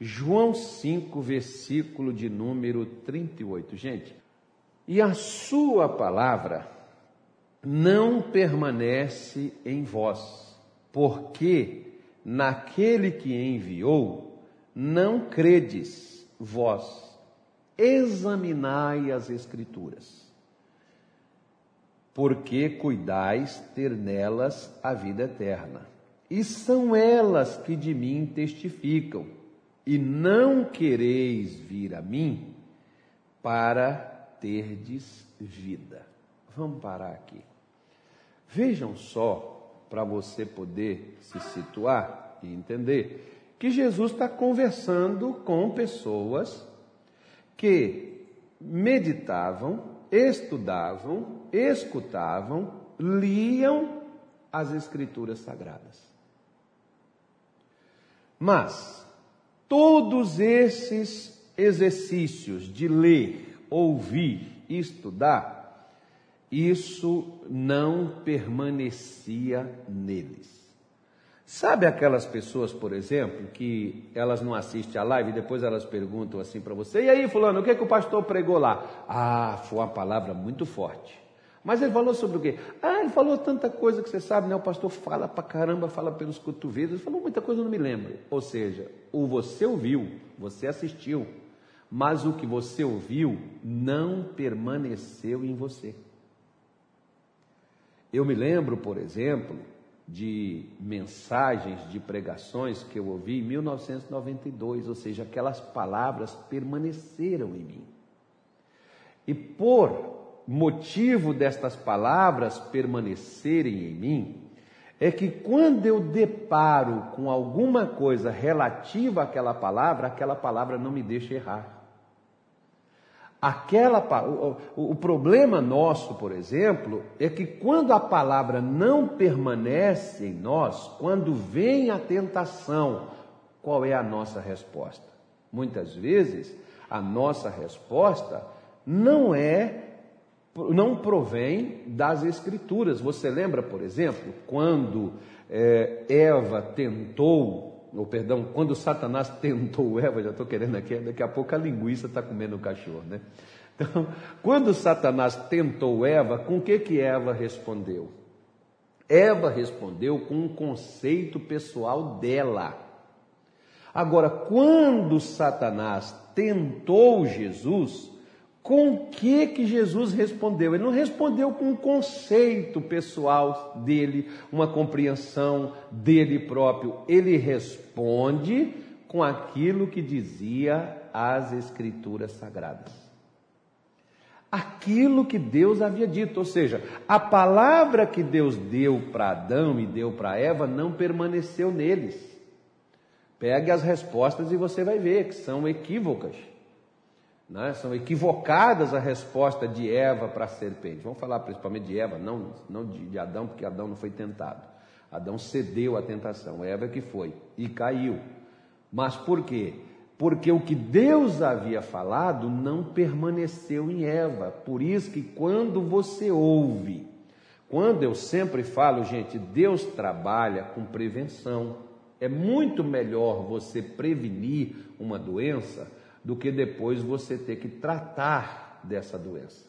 João 5, versículo de número 38. Gente, e a sua palavra não permanece em vós, porque naquele que enviou não credes vós. Examinai as Escrituras, porque cuidais ter nelas a vida eterna. E são elas que de mim testificam, e não quereis vir a mim para terdes vida. Vamos parar aqui. Vejam só, para você poder se situar e entender, que Jesus está conversando com pessoas que meditavam, estudavam, escutavam, liam as Escrituras Sagradas. Mas todos esses exercícios de ler, ouvir, estudar, isso não permanecia neles. Sabe aquelas pessoas, por exemplo, que elas não assistem a live e depois elas perguntam assim para você: e aí, Fulano, o que, é que o pastor pregou lá? Ah, foi uma palavra muito forte. Mas ele falou sobre o quê? Ah, ele falou tanta coisa que você sabe, né? O pastor fala pra caramba, fala pelos cotovelos, ele falou muita coisa, eu não me lembro. Ou seja, o você ouviu, você assistiu, mas o que você ouviu não permaneceu em você. Eu me lembro, por exemplo, de mensagens, de pregações que eu ouvi em 1992, ou seja, aquelas palavras permaneceram em mim. E por motivo destas palavras permanecerem em mim, é que quando eu deparo com alguma coisa relativa àquela palavra, aquela palavra não me deixa errar. Aquela, o, o, o problema nosso, por exemplo, é que quando a palavra não permanece em nós, quando vem a tentação, qual é a nossa resposta? Muitas vezes, a nossa resposta não é, não provém das Escrituras. Você lembra, por exemplo, quando é, Eva tentou ou perdão, quando Satanás tentou Eva, já estou querendo aqui, daqui a pouco a linguiça está comendo o cachorro, né? Então, quando Satanás tentou Eva, com o que que Eva respondeu? Eva respondeu com um conceito pessoal dela. Agora, quando Satanás tentou Jesus, com que que Jesus respondeu? Ele não respondeu com um conceito pessoal dele, uma compreensão dele próprio. Ele responde com aquilo que dizia as escrituras sagradas. Aquilo que Deus havia dito, ou seja, a palavra que Deus deu para Adão e deu para Eva não permaneceu neles. Pegue as respostas e você vai ver que são equívocas. Né? São equivocadas a resposta de Eva para a serpente. Vamos falar principalmente de Eva, não, não de, de Adão, porque Adão não foi tentado. Adão cedeu à tentação, Eva é que foi e caiu. Mas por quê? Porque o que Deus havia falado não permaneceu em Eva. Por isso que quando você ouve, quando eu sempre falo, gente, Deus trabalha com prevenção. É muito melhor você prevenir uma doença do que depois você ter que tratar dessa doença.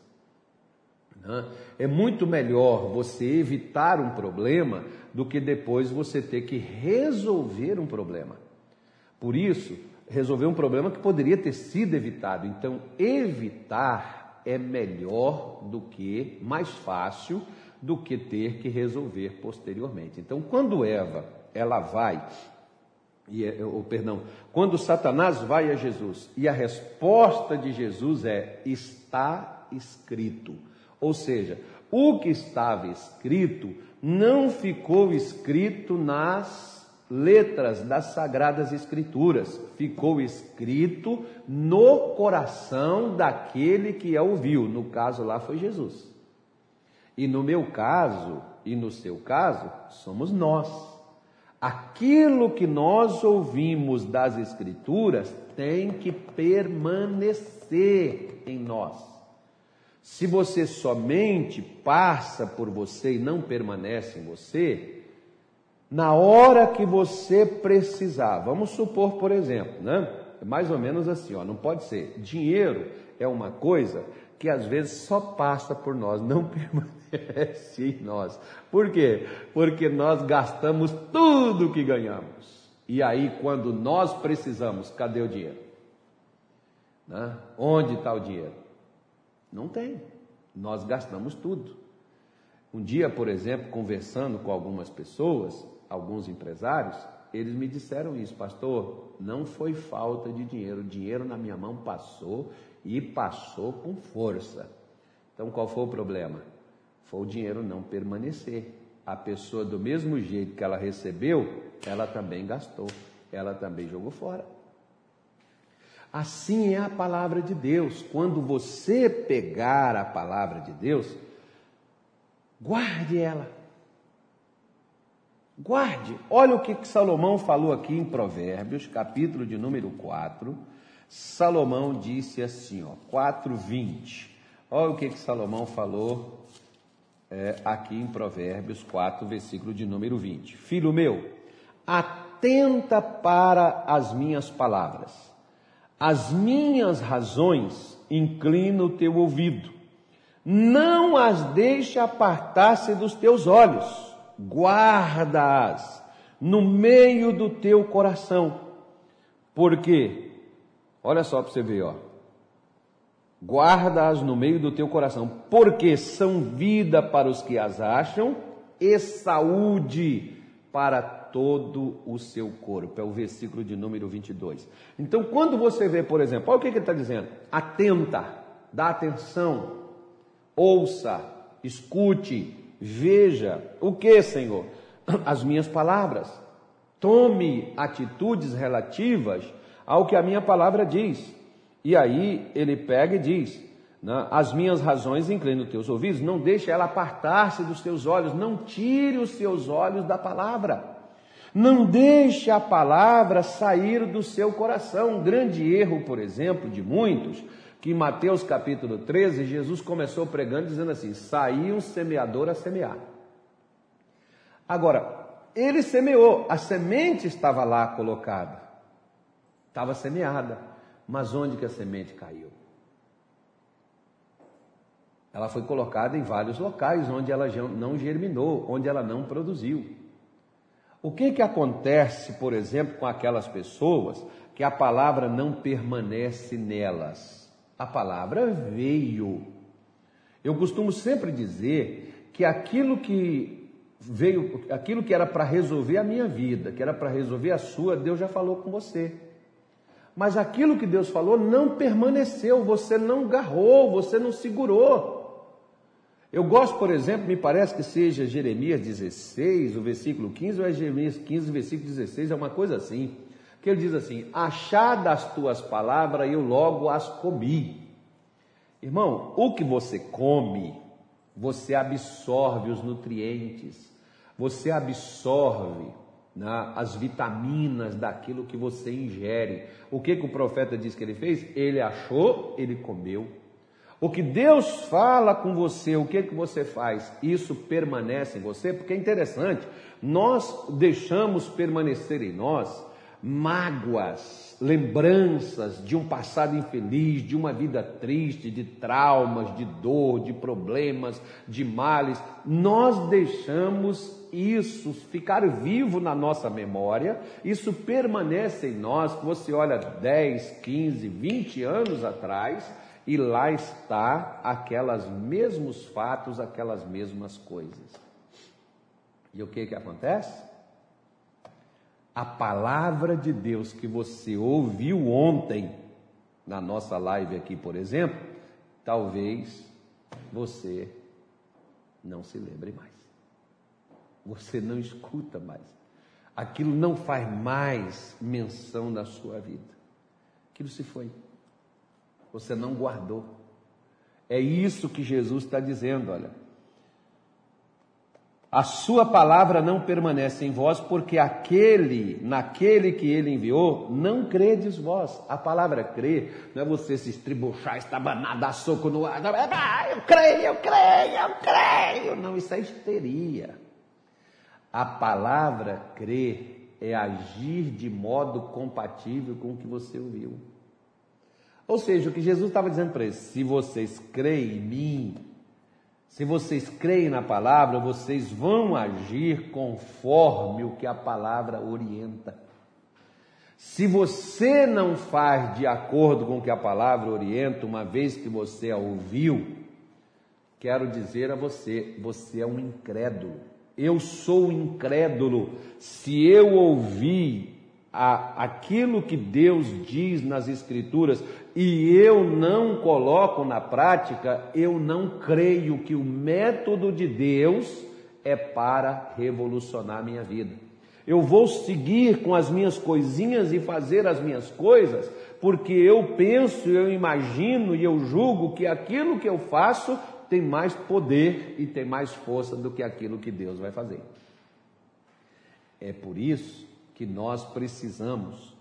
Né? É muito melhor você evitar um problema do que depois você ter que resolver um problema. Por isso, resolver um problema que poderia ter sido evitado. Então, evitar é melhor do que, mais fácil do que ter que resolver posteriormente. Então, quando Eva ela vai e, é, ou, perdão, quando Satanás vai a Jesus e a resposta de Jesus é: está escrito. Ou seja, o que estava escrito não ficou escrito nas letras das sagradas escrituras, ficou escrito no coração daquele que a ouviu. No caso lá foi Jesus. E no meu caso e no seu caso, somos nós. Aquilo que nós ouvimos das Escrituras tem que permanecer em nós. Se você somente passa por você e não permanece em você, Na hora que você precisar, vamos supor, por exemplo, né? É mais ou menos assim, ó, não pode ser. Dinheiro é uma coisa que às vezes só passa por nós, não permanece em nós. Por quê? Porque nós gastamos tudo que ganhamos. E aí, quando nós precisamos, cadê o dinheiro? Né? Onde está o dinheiro? Não tem. Nós gastamos tudo. Um dia, por exemplo, conversando com algumas pessoas, alguns empresários, eles me disseram isso, pastor, não foi falta de dinheiro, o dinheiro na minha mão passou e passou com força. Então qual foi o problema? Foi o dinheiro não permanecer. A pessoa, do mesmo jeito que ela recebeu, ela também gastou, ela também jogou fora. Assim é a palavra de Deus. Quando você pegar a palavra de Deus, guarde ela. Guarde. Olha o que, Salomão falou aqui em Provérbios, capítulo de número 4. Salomão disse assim, ó, 4:20. Olha o que, que Salomão falou é, aqui em Provérbios 4, versículo de número 20. Filho meu, atenta para as minhas palavras, as minhas razões inclina o teu ouvido, não as deixe apartar-se dos teus olhos guarda-as no meio do teu coração. Porque, olha só para você ver, ó. Guarda-as no meio do teu coração, porque são vida para os que as acham e saúde para todo o seu corpo. É o versículo de número 22. Então, quando você vê, por exemplo, olha o que ele está dizendo: atenta, dá atenção, ouça, escute, Veja, o que, Senhor? As minhas palavras. Tome atitudes relativas ao que a minha palavra diz. E aí ele pega e diz: né, As minhas razões inclinam os teus ouvidos, não deixe ela apartar-se dos teus olhos, não tire os seus olhos da palavra. Não deixe a palavra sair do seu coração. Um grande erro, por exemplo, de muitos, que em Mateus capítulo 13, Jesus começou pregando dizendo assim: saiu um semeador a semear. Agora, ele semeou, a semente estava lá colocada, estava semeada, mas onde que a semente caiu? Ela foi colocada em vários locais onde ela não germinou, onde ela não produziu. O que que acontece, por exemplo, com aquelas pessoas que a palavra não permanece nelas? A palavra veio. Eu costumo sempre dizer que aquilo que veio, aquilo que era para resolver a minha vida, que era para resolver a sua, Deus já falou com você. Mas aquilo que Deus falou não permaneceu, você não garrou, você não segurou. Eu gosto, por exemplo, me parece que seja Jeremias 16, o versículo 15, ou é Jeremias 15, versículo 16, é uma coisa assim que ele diz assim: Achada as tuas palavras, eu logo as comi. Irmão, o que você come, você absorve os nutrientes, você absorve né, as vitaminas daquilo que você ingere. O que, que o profeta diz que ele fez? Ele achou, ele comeu. O que Deus fala com você, o que, que você faz? Isso permanece em você, porque é interessante, nós deixamos permanecer em nós mágoas, lembranças de um passado infeliz, de uma vida triste, de traumas, de dor, de problemas, de males, nós deixamos isso ficar vivo na nossa memória, isso permanece em nós. Você olha 10, 15, 20 anos atrás e lá está aquelas mesmos fatos, aquelas mesmas coisas. E o que que acontece? A palavra de Deus que você ouviu ontem, na nossa live aqui, por exemplo, talvez você não se lembre mais. Você não escuta mais. Aquilo não faz mais menção na sua vida. Aquilo se foi. Você não guardou. É isso que Jesus está dizendo, olha. A sua palavra não permanece em vós, porque aquele, naquele que ele enviou, não credes vós. A palavra crer não é você se estribuchar, estabanar, dar soco no ar. Ah, eu creio, eu creio, eu creio. Não, isso é histeria. A palavra crer é agir de modo compatível com o que você ouviu. Ou seja, o que Jesus estava dizendo para eles: se vocês creem em mim, se vocês creem na palavra, vocês vão agir conforme o que a palavra orienta. Se você não faz de acordo com o que a palavra orienta, uma vez que você a ouviu, quero dizer a você, você é um incrédulo. Eu sou incrédulo. Se eu ouvi a, aquilo que Deus diz nas Escrituras e eu não coloco na prática, eu não creio que o método de Deus é para revolucionar a minha vida. Eu vou seguir com as minhas coisinhas e fazer as minhas coisas, porque eu penso, eu imagino e eu julgo que aquilo que eu faço tem mais poder e tem mais força do que aquilo que Deus vai fazer. É por isso que nós precisamos,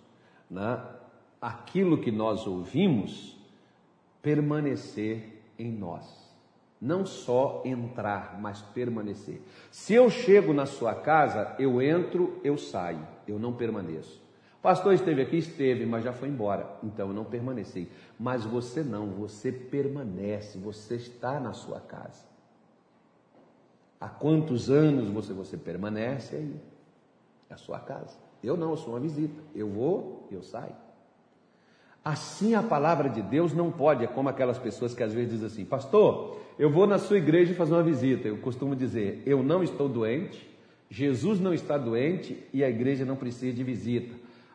né, aquilo que nós ouvimos, permanecer em nós. Não só entrar, mas permanecer. Se eu chego na sua casa, eu entro, eu saio, eu não permaneço. O pastor esteve aqui, esteve, mas já foi embora, então eu não permaneci. Mas você não, você permanece, você está na sua casa. Há quantos anos você, você permanece aí? É a sua casa. Eu não, eu sou uma visita. Eu vou, eu saio. Assim a palavra de Deus não pode, é como aquelas pessoas que às vezes dizem assim, pastor, eu vou na sua igreja fazer uma visita. Eu costumo dizer, eu não estou doente, Jesus não está doente e a igreja não precisa de visita.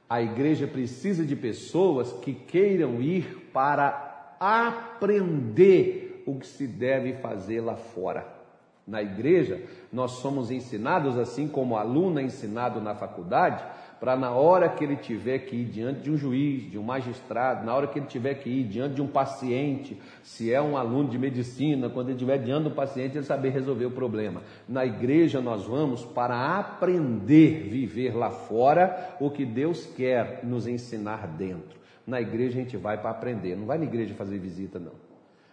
A igreja precisa de pessoas que queiram ir para aprender o que se deve fazer lá fora. Na igreja, nós somos ensinados, assim como aluno é ensinado na faculdade, para na hora que ele tiver que ir diante de um juiz, de um magistrado, na hora que ele tiver que ir diante de um paciente, se é um aluno de medicina, quando ele estiver diante do paciente, ele saber resolver o problema. Na igreja nós vamos para aprender viver lá fora o que Deus quer nos ensinar dentro. Na igreja a gente vai para aprender, não vai na igreja fazer visita não.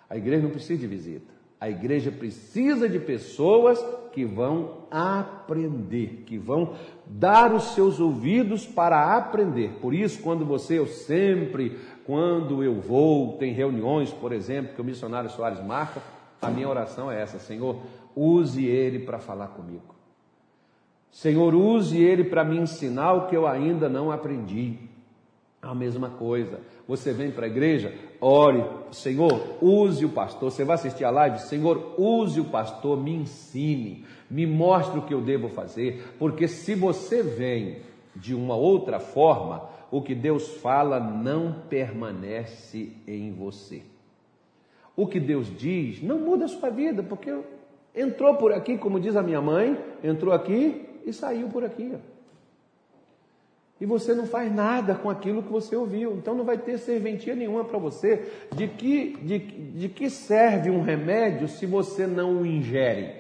A igreja não precisa de visita. A igreja precisa de pessoas que vão aprender, que vão dar os seus ouvidos para aprender. Por isso, quando você, eu sempre, quando eu vou, tem reuniões, por exemplo, que o missionário Soares marca, a minha oração é essa: Senhor, use ele para falar comigo. Senhor, use ele para me ensinar o que eu ainda não aprendi. A mesma coisa. Você vem para a igreja, ore, Senhor, use o pastor. Você vai assistir a live, Senhor, use o pastor, me ensine, me mostre o que eu devo fazer, porque se você vem de uma outra forma, o que Deus fala não permanece em você. O que Deus diz não muda a sua vida, porque entrou por aqui, como diz a minha mãe, entrou aqui e saiu por aqui e você não faz nada com aquilo que você ouviu. Então não vai ter serventia nenhuma para você. De que, de, de que serve um remédio se você não o ingere?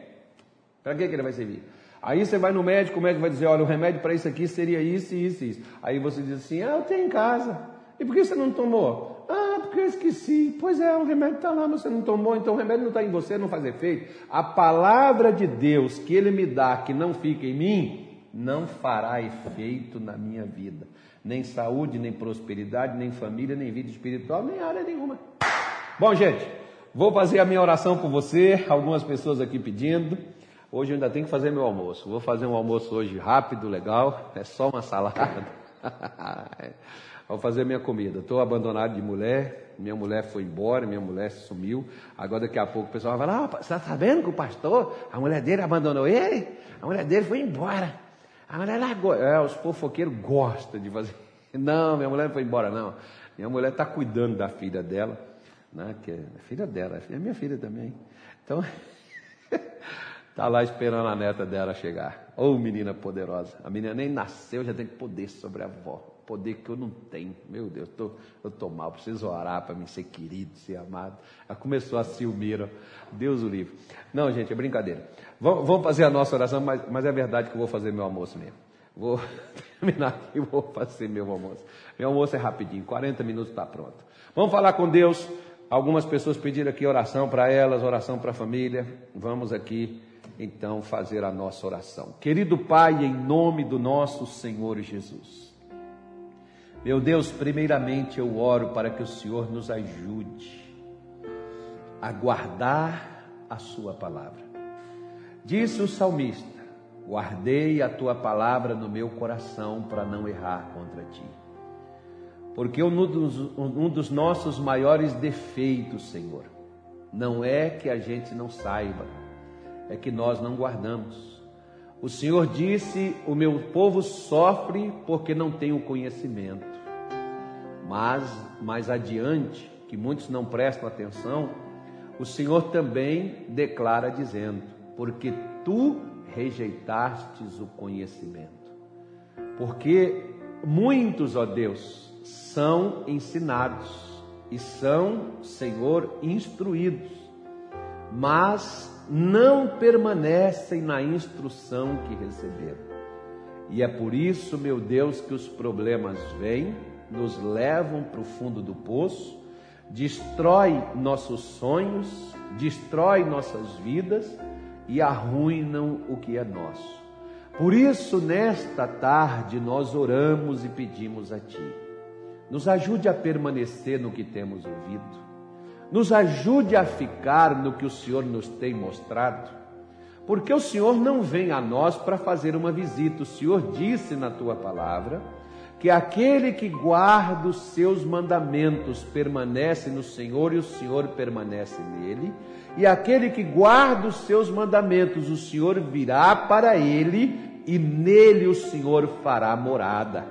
Para que, que ele vai servir? Aí você vai no médico, o médico vai dizer: olha, o remédio para isso aqui seria isso, isso, isso. Aí você diz assim: ah, eu tenho em casa. E por que você não tomou? Ah, porque eu esqueci. Pois é, o remédio está lá, mas você não tomou, então o remédio não está em você, não faz efeito. A palavra de Deus que ele me dá, que não fica em mim, não fará efeito na minha vida. Nem saúde, nem prosperidade, nem família, nem vida espiritual, nem área nenhuma. Bom, gente, vou fazer a minha oração por você. Algumas pessoas aqui pedindo. Hoje eu ainda tenho que fazer meu almoço. Vou fazer um almoço hoje rápido, legal. É só uma salada. Vou fazer minha comida. Estou abandonado de mulher. Minha mulher foi embora, minha mulher sumiu. Agora daqui a pouco o pessoal vai falar: ah, você está sabendo que o pastor, a mulher dele abandonou ele? A mulher dele foi embora. A mulher largou. É, os fofoqueiros gostam de fazer. Não, minha mulher não foi embora, não. Minha mulher está cuidando da filha dela, né? Que é filha dela, é minha filha também. Então, está lá esperando a neta dela chegar. Ô oh, menina poderosa. A menina nem nasceu, já tem poder sobre a avó. Poder que eu não tenho. Meu Deus, tô, eu estou mal, preciso orar para mim ser querido, ser amado. Ela começou a ciúmeira. Deus o livre. Não, gente, é brincadeira. Vamos fazer a nossa oração, mas, mas é verdade que eu vou fazer meu almoço mesmo. Vou terminar aqui e vou fazer meu almoço. Meu almoço é rapidinho, 40 minutos está pronto. Vamos falar com Deus. Algumas pessoas pediram aqui oração para elas, oração para a família. Vamos aqui então fazer a nossa oração. Querido Pai, em nome do nosso Senhor Jesus. Meu Deus, primeiramente eu oro para que o Senhor nos ajude a guardar a Sua palavra. Disse o salmista: Guardei a tua palavra no meu coração para não errar contra ti. Porque um dos, um dos nossos maiores defeitos, Senhor, não é que a gente não saiba, é que nós não guardamos. O Senhor disse: O meu povo sofre porque não tem o conhecimento. Mas mais adiante, que muitos não prestam atenção, o Senhor também declara dizendo: Porque tu rejeitastes o conhecimento. Porque muitos, ó Deus, são ensinados e são, Senhor, instruídos, mas não permanecem na instrução que receberam. E é por isso, meu Deus, que os problemas vêm, nos levam para o fundo do poço, destrói nossos sonhos, destrói nossas vidas e arruinam o que é nosso. Por isso, nesta tarde, nós oramos e pedimos a Ti. Nos ajude a permanecer no que temos ouvido. Nos ajude a ficar no que o Senhor nos tem mostrado. Porque o Senhor não vem a nós para fazer uma visita. O Senhor disse na tua palavra que aquele que guarda os seus mandamentos permanece no Senhor e o Senhor permanece nele, e aquele que guarda os seus mandamentos, o Senhor virá para ele e nele o Senhor fará morada.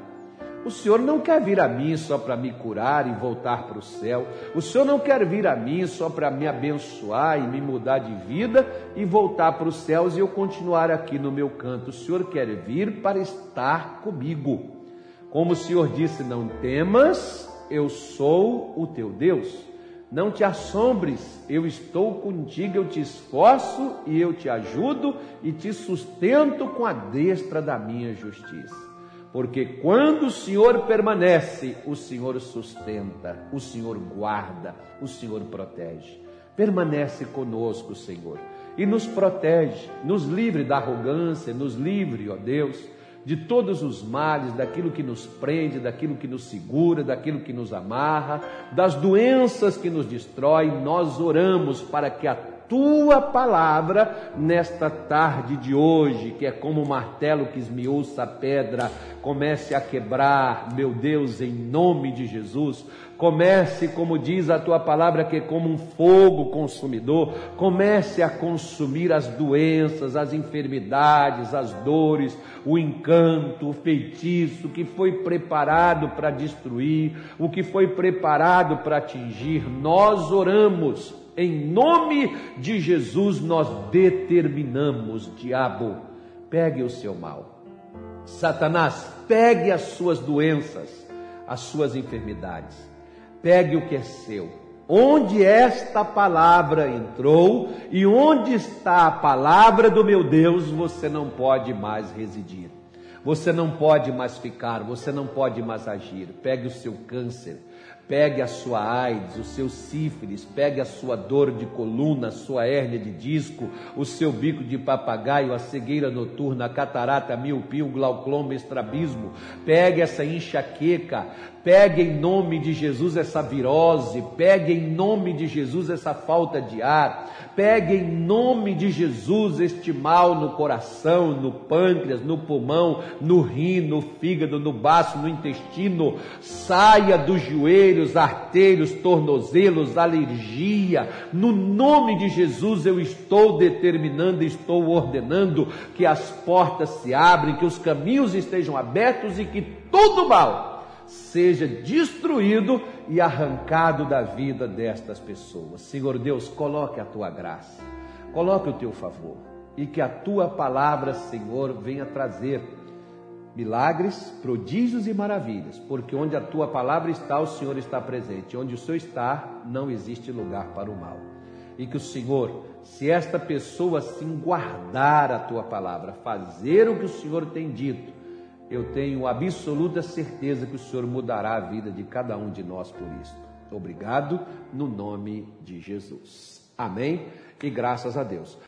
O Senhor não quer vir a mim só para me curar e voltar para o céu. O Senhor não quer vir a mim só para me abençoar e me mudar de vida e voltar para os céus e eu continuar aqui no meu canto. O Senhor quer vir para estar comigo. Como o Senhor disse: Não temas, eu sou o teu Deus. Não te assombres, eu estou contigo, eu te esforço e eu te ajudo e te sustento com a destra da minha justiça. Porque quando o Senhor permanece, o Senhor sustenta, o Senhor guarda, o Senhor protege. Permanece conosco, Senhor, e nos protege, nos livre da arrogância, nos livre, ó Deus de todos os males, daquilo que nos prende, daquilo que nos segura, daquilo que nos amarra, das doenças que nos destrói, nós oramos para que a tua palavra nesta tarde de hoje, que é como um martelo que esmiuça a pedra, comece a quebrar, meu Deus, em nome de Jesus. Comece, como diz a tua palavra, que é como um fogo consumidor, comece a consumir as doenças, as enfermidades, as dores, o encanto, o feitiço que foi preparado para destruir, o que foi preparado para atingir. Nós oramos em nome de Jesus nós determinamos, diabo, pegue o seu mal. Satanás, pegue as suas doenças, as suas enfermidades. Pegue o que é seu. Onde esta palavra entrou e onde está a palavra do meu Deus, você não pode mais residir. Você não pode mais ficar, você não pode mais agir. Pegue o seu câncer, Pegue a sua AIDS, o seu sífilis, pegue a sua dor de coluna, a sua hérnia de disco, o seu bico de papagaio, a cegueira noturna, a catarata, a miopia, o glaucoma, estrabismo. Pegue essa enxaqueca, Pegue em nome de Jesus essa virose, pegue em nome de Jesus essa falta de ar, pegue em nome de Jesus este mal no coração, no pâncreas, no pulmão, no rim, no fígado, no baço, no intestino. Saia dos joelhos, artelhos, tornozelos, alergia. No nome de Jesus eu estou determinando, estou ordenando que as portas se abrem, que os caminhos estejam abertos e que todo mal seja destruído e arrancado da vida destas pessoas. Senhor Deus, coloque a tua graça, coloque o teu favor e que a tua palavra, Senhor, venha trazer milagres, prodígios e maravilhas, porque onde a tua palavra está, o Senhor está presente. Onde o Senhor está, não existe lugar para o mal. E que o Senhor, se esta pessoa se guardar a tua palavra, fazer o que o Senhor tem dito, eu tenho absoluta certeza que o Senhor mudará a vida de cada um de nós por isso. Obrigado, no nome de Jesus. Amém e graças a Deus.